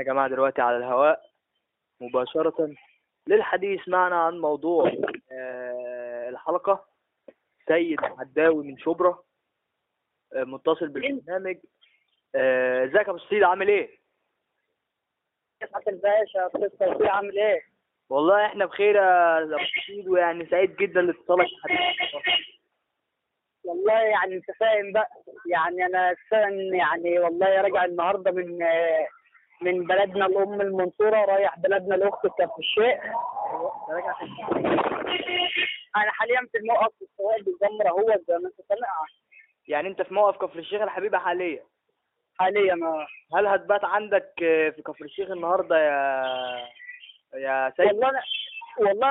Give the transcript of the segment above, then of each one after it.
إحنا يا جماعة دلوقتي على الهواء مباشرة للحديث معنا عن موضوع آه، الحلقة. سيد عداوي من شبرا آه، متصل بالبرنامج. آه، ازيك يا ابو سيد؟ عامل إيه؟ الباشا أستاذ توفيق عامل إيه؟ والله إحنا بخير يا ابو سيد ويعني سعيد جدا لاتصالك يا والله يعني أنت فاهم بقى يعني أنا أساسا يعني والله راجع النهارده من من بلدنا الأم المنصورة رايح بلدنا الأخت كفر الشيخ أنا حاليا في الموقف السواق بالجمره هو زي ما أنت سامع. يعني أنت في موقف كفر الشيخ الحبيبة حاليا؟ حاليا آه. هل هتبات عندك في كفر الشيخ النهارده يا يا سيد؟ والله أنا والله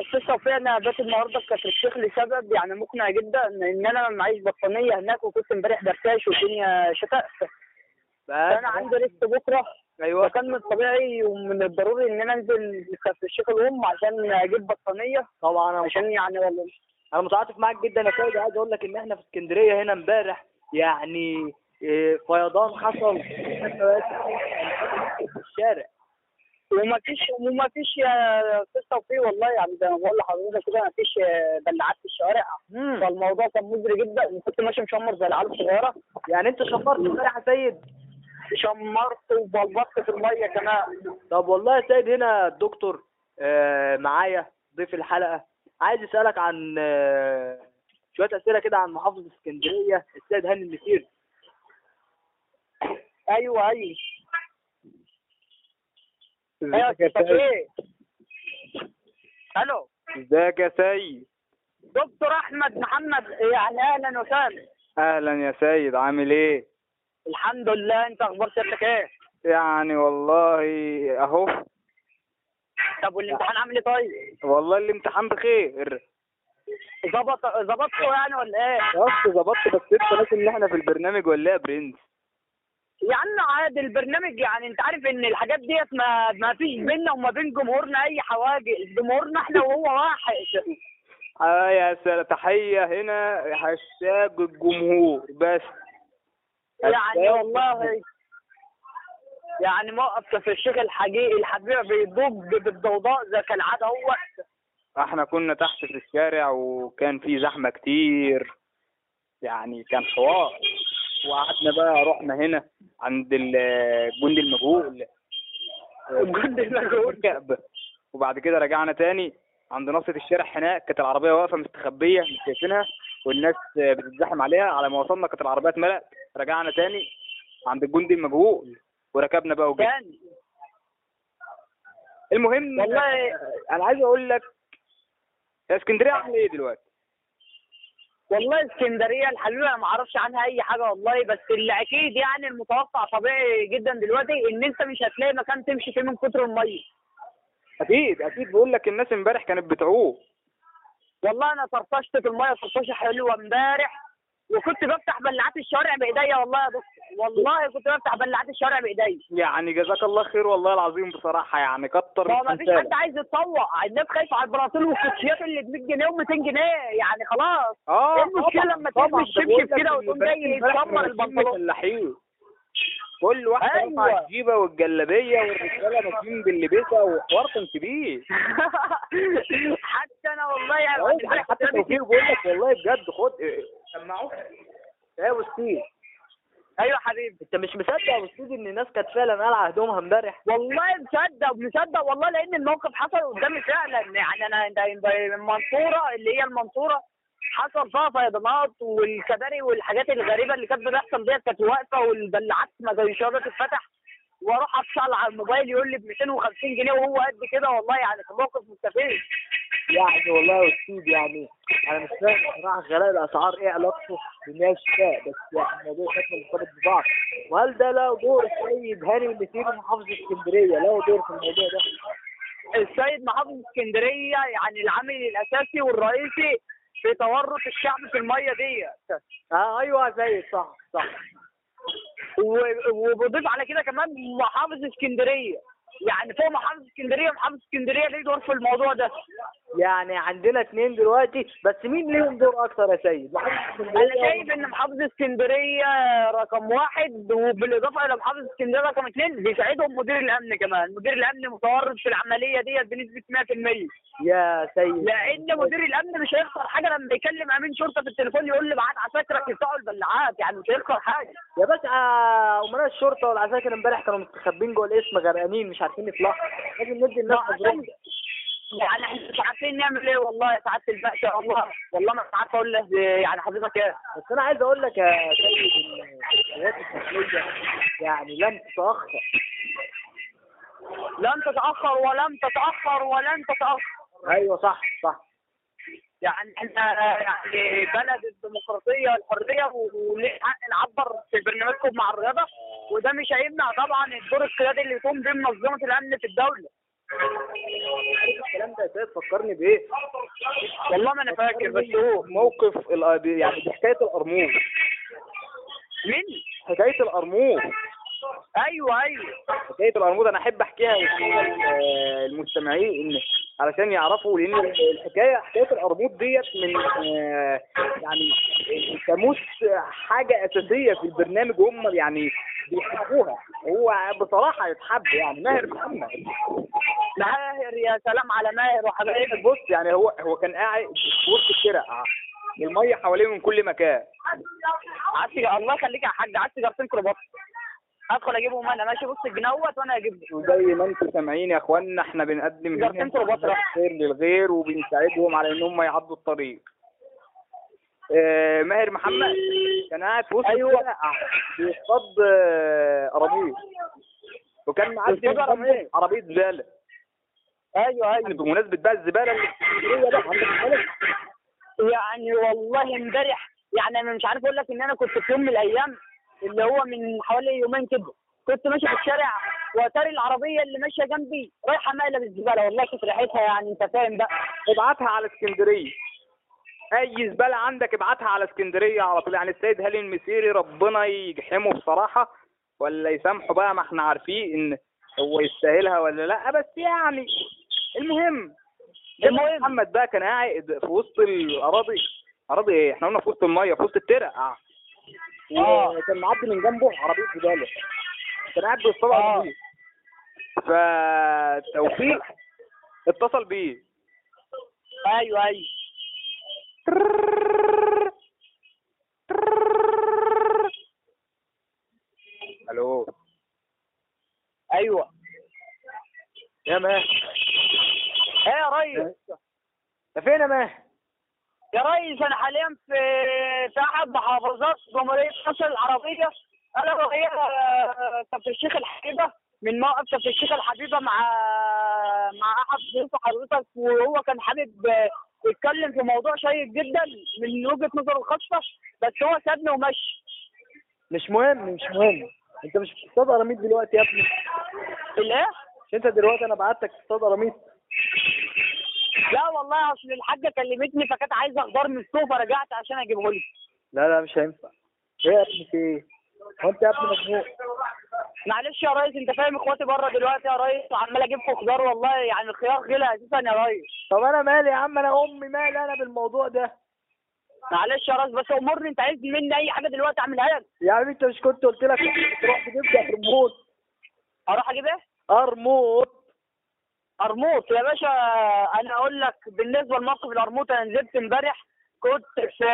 أستاذ توفيق أنا بات النهارده في كفر الشيخ لسبب يعني مقنع جدا إن أنا معيش بطانية هناك وكنت امبارح برتاش والدنيا شتاء. فأنا عندي ريست بكرة أيوه. فكان من الطبيعي ومن الضروري إن أنا أنزل كفر الشيخ الأم عشان أجيب بطانيه طبعا أنا عشان يعني والله. أنا متعاطف معاك جدا يا سيد عايز أقول لك إن إحنا في اسكندرية هنا إمبارح يعني إيه، فيضان حصل. في الشارع. وما فيش وما فيش يا أستاذ توفيق والله يعني زي ما بقول لحضرتك كده ما فيش بلعات في الشوارع. فالموضوع كان مزري جدا وكنت ماشي مشمر زي العيال الصغيرة. يعني أنت شفرت امبارح يا سيد؟ شمرت وبلبطت في المية كمان. طب والله يا سيد هنا الدكتور آه، معايا ضيف الحلقة. عايز أسألك عن آه، شوية أسئلة كده عن محافظة اسكندرية. السيد هاني النسير أيوه أيوه. أيوه ازيك يا أستاذ سيد؟ توفيق. ألو. ازيك يا سيد؟ دكتور أحمد محمد يعني أهلا وسهلا. أهلا يا سيد عامل إيه؟ الحمد لله. انت أخبار سيادتك إيه؟ يعني والله اهو. طب والامتحان عامل إيه طيب؟ والله الامتحان بخير. ظبط ظبطته يعني ولا إيه؟ بس ظبطت بس انت ناسي ان إحنا في البرنامج ولا إيه يا برنس؟ يا عم عادي البرنامج يعني انت عارف ان الحاجات ديت ما ما فيش بيننا وما بين جمهورنا اي حواجز. جمهورنا إحنا وهو واحد. آه يا سلام. تحية هنا هاشتاج الجمهور بس. يعني والله يعني موقف كفر الشيخ الحقيقي الحبيب بيضج بالضوضاء زي كالعاده هو إحنا كنا تحت في الشارع وكان في زحمة كتير. يعني كان حوار. وقعدنا بقى رحنا هنا عند ال- الجندي المجهول. الجندي المجهول. وبعد كده رجعنا تاني عند نصة الشارع هناك. كانت العربية واقفة مستخبية مش شايفينها. والناس بتتزاحم عليها. على ما وصلنا كانت العربية اتملت رجعنا تاني عند الجندي المجهول وركبنا بقى وجينا. كان المهم والله أنا عايز أقول لك اسكندرية عاملة إيه دلوقتي؟ والله اسكندرية الحبيبه أنا ما أعرفش عنها أي حاجة والله بس اللي أكيد يعني المتوقع طبيعي جدا دلوقتي إن أنت مش هتلاقي مكان تمشي فيه من كتر الميه أكيد أكيد بقول لك الناس امبارح كانت بتعوق. والله أنا طرطشت في الميه طرطشة حلوة امبارح. وكنت بفتح بلعات الشوارع بإيديا والله يا دكتور والله كنت بفتح بلعات الشوارع بإيديا يعني جزاك الله خير والله العظيم بصراحة يعني كتر ما فيش حد. عايز يتطوع الناس خايفة على البناطيل والكوتشيات اللي ب 100 جنيه و200 جنيه يعني خلاص آه المشكلة طبعاً، لما. تلبس ده شبشب بقول لك كده وتقوم جاي ماشيين البنطلون؟ كل واحد أيوة. رفع الجيبة والجلابية والرجالة ماشيين باللبسه وحوار كان كبير حتى أنا والله يعني حتى توفيق بيقول لك والله بجد خد إيه يا أبو ستيف أيوه حبيبي. أنت مش مصدق يا ستيف إن الناس كانت فعلا قالعة هدومها امبارح والله مصدق مصدق والله لأن الموقف حصل قدامي فعلا. يعني أنا المنصورة اللي هي المنصورة حصل فيها فيضانات والكباري والحاجات الغريبة اللي كانت بتحصل ديت كانت واقفة والبلاعات مش راضية تتفتح. وأروح أفصل على الموبايل يقول لي ب 250 جنيه وهو قد كده. والله يعني كان موقف مستفز. يعني والله أستاذ يعني. أنا مش فاهم بصراحه غلاء الأسعار إيه علاقته بالناس الشتاء بس يعني الموضوع شكله مرتبط ببعض. وهل ده له دور السيد هاني النسير محافظ اسكندرية؟ له دور في الموضوع ده؟ السيد محافظ اسكندرية يعني العامل الأساسي والرئيسي في تورط الشعب في المية ديت آه أيوه سيد صح صح. وبضيف على كده كمان محافظ اسكندرية. يعني فوق محافظ اسكندرية محافظ اسكندرية ليه دور في الموضوع ده؟ يعني عندنا اتنين دلوقتي بس مين ليهم دور أكتر يا سيد؟ أنا شايف إن محافظ اسكندرية رقم واحد وبالإضافة إلى محافظ اسكندرية رقم اثنين بيساعدهم مدير الأمن كمان. مدير الأمن متورط في العملية ديت بنسبة 100% يا سيد. لأن مدير الأمن مش هيخسر حاجة لما يكلم أمين شرطة في التليفون يقول لي بعت عساكرك يفتحوا البلاعات يعني مش هيخسر حاجة. يا باشا امراء الشرطة والعساكر امبارح كانوا مستخبين جوه الاسم غرقانين مش عارفين يطلعوا لازم ندي الناس حظهم يعني إحنا مش عارفين نعمل إيه والله. يا سعاده الباشا والله والله ما عارف أقول له يعني حضرتك إيه؟ بس أنا عايز أقول لك يا سيد إن الداخليه يعني لم تتأخر. لن تتأخر ولم تتأخر ولن تتأخر. أيوه صح صح. يعني إحنا يعني بلد الديمقراطية والحريه وليه حق نعبر في برنامجكم مع الرياضة. وده مش هيمنع طبعا الدور القيادي اللي يقوم به منظمة الأمن في الدولة الكلام ده يا سيد فكرني بإيه؟ والله ما أنا فاكر بس هو موقف يعني حكاية القرموط مين؟ حكاية القرموط أيوه أيوه. حكايه القرموط أنا أحب أحكيها للمستمعين إن علشان يعرفوا لأن الحكاية حكاية القرموط ديت من آه، يعني تموت حاجة أساسية في البرنامج وهم يعني بيحبوها. هو بصراحة يتحب يعني ماهر محمد. ماهر يا سلام على ماهر وحبايبك بص يعني هو هو كان قاعد في وسط الشارع المية حواليه من كل مكان. عسي الله يخليك يا حاج عسي جرتين كرباط هدخل اجيبهم أنا ماشي بص الجنوت وأنا أجيب وزي ما أنتم سامعين يا اخوانا إحنا بنقدم هنا خير للغير وبنساعدهم على ان هم يعدوا الطريق. آه، ماهر محمد كان قاعد في وسط أيوة. بيصطاد آه، قراميط وكان معدي عربية زبالة. أيوه يعني أيوه بمناسبة بقى الزبالة يعني والله امبارح يعني أنا مش عارف أقول لك إن أنا كنت في يوم من الأيام اللي هو من حوالي يومين كده. كنت ماشي في الشارع وأتاري العربية اللي ماشية جنبي رايحة مايله بالزباله والله كانت ريحتها يعني أنت فاهم بقى. ابعتها على اسكندرية. أي زبالة عندك ابعتها على اسكندرية على طول. يعني السيد هاني المسيري ربنا يجحمه بصراحة ولا يسامحه بقى ما إحنا عارفين إن هو يستاهلها ولا لأ. بس يعني المهم المهم. محمد بقى كان قاعد في وسط الأراضي. أراضي إيه؟ إحنا قلنا في وسط المية في وسط الترع آه. وكان معدي من جنبه عربية زبالة. كان قاعد بيصطاد آه. فتوفيق اتصل بيه. أيوه أيوه. ألو. أيوه. يا ماهر. إيه يا ريس؟ انت فين يا ماهر؟ يا ريس أنا حاليا في في احد محافظات جمهورية مصر العربية. أنا وهي آه، كابتن الشيخ الحبيبة من موقف كابتن الشيخ الحبيبة مع مع أحد ضيوف حضرتك وهو كان حابب آه، يتكلم في موضوع شيق جدا من وجهة نظره الخاصة بس هو سابني ومشي. مش مهم مش مهم. أنت مش بتصطاد قراميط دلوقتي يا ابني؟ الإيه؟ مش أنت دلوقتي أنا بعتك تصطاد قراميط لا والله اصل الحاجة كلمتني فكانت عايزة خضار من السوق فرجعت عشان اجيبه لي لا لا مش هينفع. إيه يا ابني في إيه؟ هو انت يا ابني مجنون. معلش يا ريس أنت فاهم إخواتي بره دلوقتي يا ريس؟ وعمال أجيب في خضار والله يعني الخيار غلى أساسا يا ريس. طب أنا مالي يا عم؟ أنا أمي مالي أنا بالموضوع ده؟ معلش يا ريس بس أمرني أنت عايز مني أي حاجة دلوقتي؟ أعملها لك. يا عم أنت مش كنت قلت لك تروح تجيب لي قرموط أروح أجيب إيه؟ قرموط قرموط يا باشا أنا أقول لك بالنسبة لموقف القرموط أنا نزلت امبارح كنت في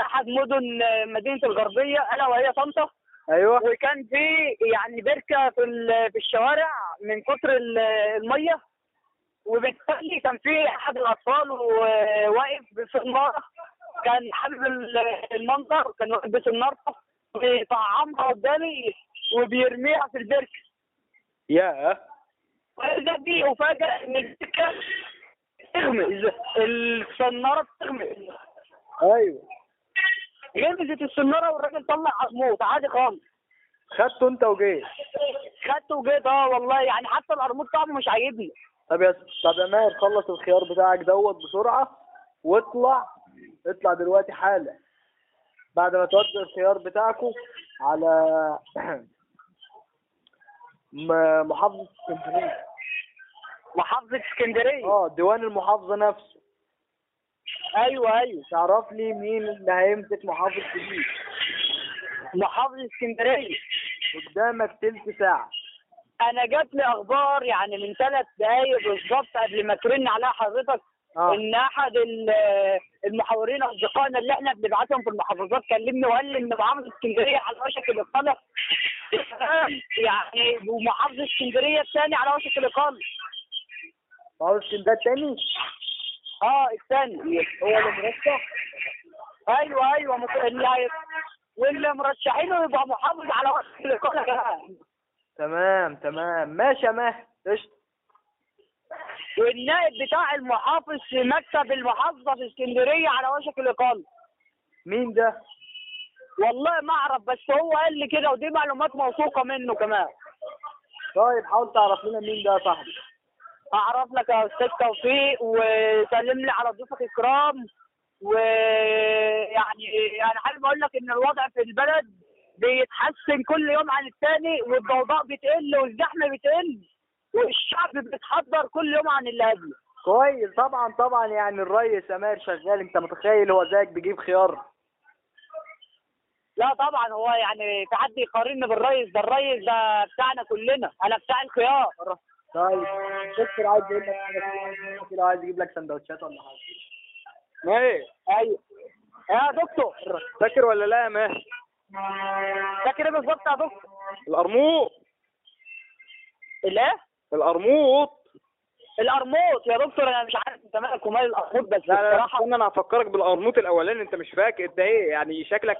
أحد مدن مدينة الغربية ألا وهي طنطا. أيوه. وكان في يعني بركة في في الشوارع من كتر ال- المية. وبالتالي كان في أحد الأطفال واقف بسناره كان حابب ال- المنظر كان واقف بسناره بيطعمها قدامي وبيرميها في البركة. يا وإذا بي أفاجأ إن البركه تغمز السناره بتغمز أيوه. غمزت السناره والراجل طلع قرموط عادي خالص. خدته أنت وجيت خدته وجيت آه والله يعني حتى القرموط طعمه مش عاجبني. طب يا طب يا ماهر خلص الخيار بتاعك دوت بسرعة واطلع. اطلع دلوقتي حالا. بعد ما تودي الخيار بتاعكم على م- محافظة اسكندرية. محافظة اسكندرية؟ آه ديوان المحافظة نفسه. أيوه أيوه. تعرف لي مين اللي هيمسك محافظ جديد؟ محافظة اسكندرية. قدامك تلت ساعة. أنا جات لي أخبار يعني من ثلاث دقايق بالظبط قبل ما ترن عليها حضرتك آه. ان احد ال- المحاورين أصدقائنا اللي إحنا بنبعتهم في المحافظات كلمني وقال لي إن محافظة اسكندرية على وشك الاقاله يعني ومحافظة اسكندرية الثاني على وشك الاقاله محافظ اسكندرية تاني آه الثاني. هو اللي مرشح؟ أيوه أيوه. اللي واللي مرشحينه يبقى محافظ على وشك الاقاله كمان تمام تمام. ماشي يا ماهر. قشطة. والنائب بتاع المحافظ في مكتب المحافظة في اسكندرية على وشك الاقاله مين ده؟ والله ما أعرف بس هو قال لي كده ودي معلومات موثوقة منه كمان. طيب حاول تعرف لنا مين ده يا صاحبي. أعرف لك يا أستاذ توفيق وسلم لي على ضيوفك الكرام ويعني يعني حابب أقول لك إن الوضع في البلد بيتحسن كل يوم عن الثاني والضوضاء بتقل والزحمة بتقل. والشعب بيتحضر كل يوم عن اللي قبله كويس طبعا طبعا يعني الريس يا ماهر شغال. انت متخيل هو زيك بيجيب خيار؟ لا طبعا هو يعني في حد يقارني بالريس ده الريس ده بتاعنا كلنا. أنا بتاع الخيار. طيب دكتور عايز يقول لك كده عايز يجيب لك سندوتشات ولا حاجة؟ ماهر أيوه. يا دكتور. فاكر ولا لا يا ماهر؟ فاكر إيه بالظبط يا دكتور؟ القرموط. الإيه؟ القرموط القرموط يا دكتور أنا مش عارف أنت مالك ومال القرموط بس لا لا بصراحة استنى أنا هفكرك بالقرموط الأولاني أنت مش فاكر انت إيه يعني شكلك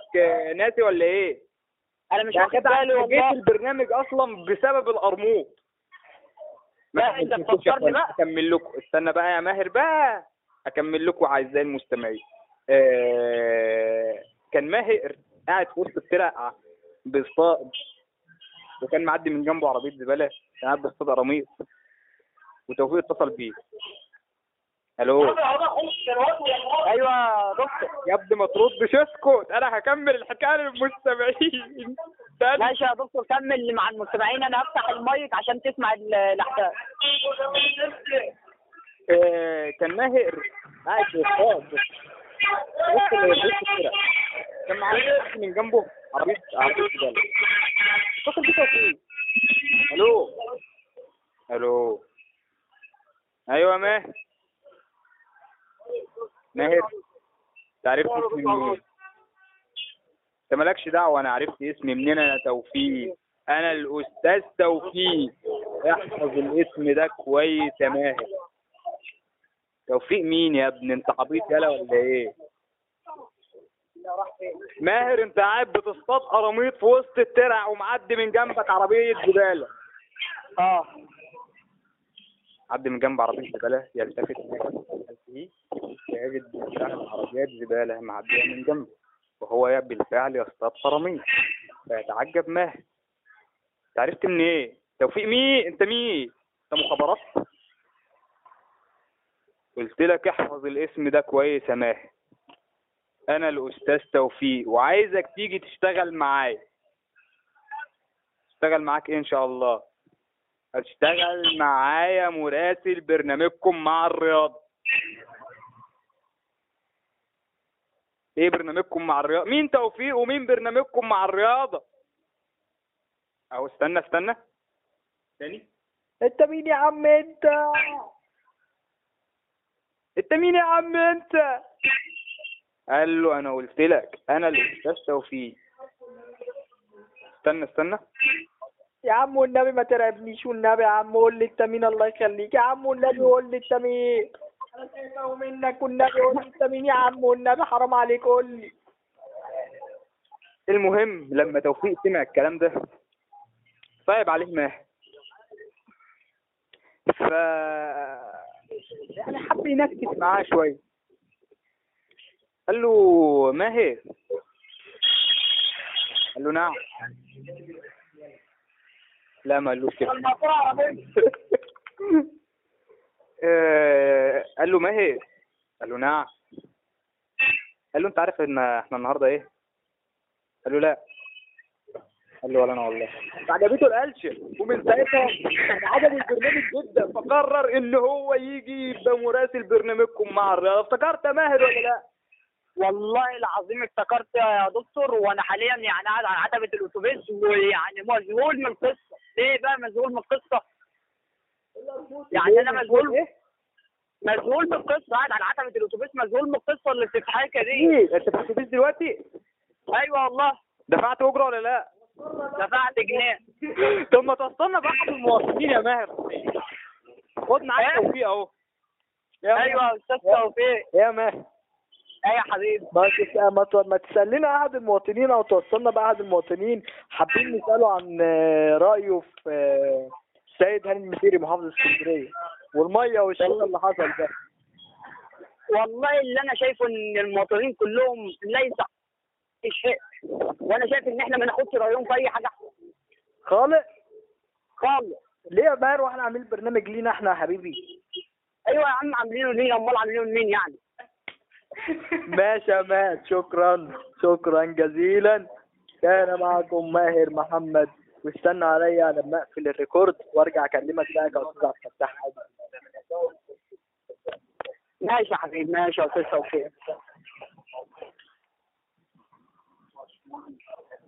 ناسي ولا إيه؟ أنا مش يعني واخد بالي أنت جيت والله. البرنامج أصلا بسبب القرموط لا، ما أنت تنسوش يا تفكرني أخوان، بقى. أكمل لكم استنى بقى يا ماهر بقى أكمل لكم أعزائي المستمعين. آه كان ماهر قاعد في وسط الترع بيصطاد وكان معدي من جنبه عربية زبالة. قاعد بيصطاد قراميط وتوفيق اتصل بيه. ألو. أيوه دكتور. يا ابني ما تردش اسكت أنا هكمل الحكاية للمستمعين. ماشي يا دكتور كمل مع المستمعين. أنا هفتح المايك عشان تسمع ال- الأحداث. آه، كان ماهر. قاعد بيصطاد ال- وسط الفرق كان معاه من جنبه. عربية عربية زبالة اتصل بيه توفيق. ألو. ألو. أيوه ماهر. ماهر انت عرفت اسمي منين؟ انت مالكش دعوة أنا عرفت اسمي منين؟ أنا توفيق. أنا الأستاذ توفيق. احفظ الاسم ده كويس يا ماهر. توفيق مين يا ابني؟ انت عبيط يالا ولا إيه؟ ماهر انت قاعد بتصطاد قراميط في وسط الترع ومعدي من جنبك عربية زباله آه. عدي من جنب عربية زباله يلتفت فيه يجد فعلا عربيات زباله معدية من جنبه. وهو بالفعل يصطاد قراميط. فيتعجب ماهر. عرفت من إيه؟ توفيق مين انت مين انت مخابرات؟ قلت لك احفظ الاسم ده كويس يا ماهر. أنا الأستاذ توفيق وعايزك تيجي تشتغل معايا. اشتغل معاك إيه إن شاء الله؟ هتشتغل معايا مراسل برنامجكم مع الرياضة. إيه برنامجكم مع الرياضة؟ مين توفيق ومين برنامجكم مع الرياضة؟ أهو استنى استنى. تاني؟ أنت مين يا عم أنت؟ أنت مين يا عم أنت؟ قال له أنا قلت لك أنا الاستاذ توفيق. استنى استنى. يا عم والنبي ما ترعبنيش والنبي يا عم قول لي أنت مين الله يخليك. يا عم والنبي قول لي أنت مين. أنا خايفه منك والنبي قول لي أنت مين. يا عم والنبي حرام عليك قول لي. المهم لما توفيق سمع الكلام ده صعب عليه ماهر ف يعني حب ينكت معاه شوية. قال له ماهر قال له نعم. لا ما قالوش كده. آه، قال له ماهر قال له نعم. قال له انت عارف ان إحنا النهارده إيه؟ قال له لا. قال لي ولا أنا والله. عجبته القلشه ومن ساعتها عجبه البرنامج جدا فقرر إن هو يجي يبقى مراسل برنامجكم مع الرياضة. افتكرت ماهر ولا لا؟ والله العظيم افتكرت يا دكتور وأنا حاليا يعني قاعد على عتبة الاتوبيس ويعني مذهول من القصة ليه بقى مذهول من القصة يعني أنا مذهول إيه؟ مذهول من القصة قاعد على عتبة الاتوبيس مذهول من القصة اللي بتتحكى دي إيه انت في الاتوبيس دلوقتي؟ أيوه والله دفعت أجرة ولا لأ؟ دفعت جنيه طب ما توصلنا بقى بالمواطنين يا ماهر خد معاك إيه؟ توفيق أهو أيوه. يا أستاذ توفيق يا ماهر أيوه يا حبيبي ما ما تسال لنا أحد المواطنين أو توصلنا بأحد المواطنين حابين نسأله عن آه، رأيه في آه، السيد هاني المسيري محافظ اسكندرية. والمية والشغل اللي حصل ده. والله اللي أنا شايفه إن المواطنين كلهم ليس شيء وأنا شايف إن إحنا ما ناخدش رأيهم في أي حاجة. خالق خالص. ليه يا ماهر؟ وإحنا عاملين برنامج لينا إحنا يا حبيبي. أيوه يا عم عاملينه ليه؟ أمال عاملينه لمين يعني؟ ماشي يا ماهر شكرا. شكرا جزيلا. كان معكم ماهر محمد. واستنى عليا لما أقفل الريكورد وأرجع أكلمك بقى كاستاذ عبد الفتاح. ماشي يا حبيبي. ماشي. يا أستاذ توفيق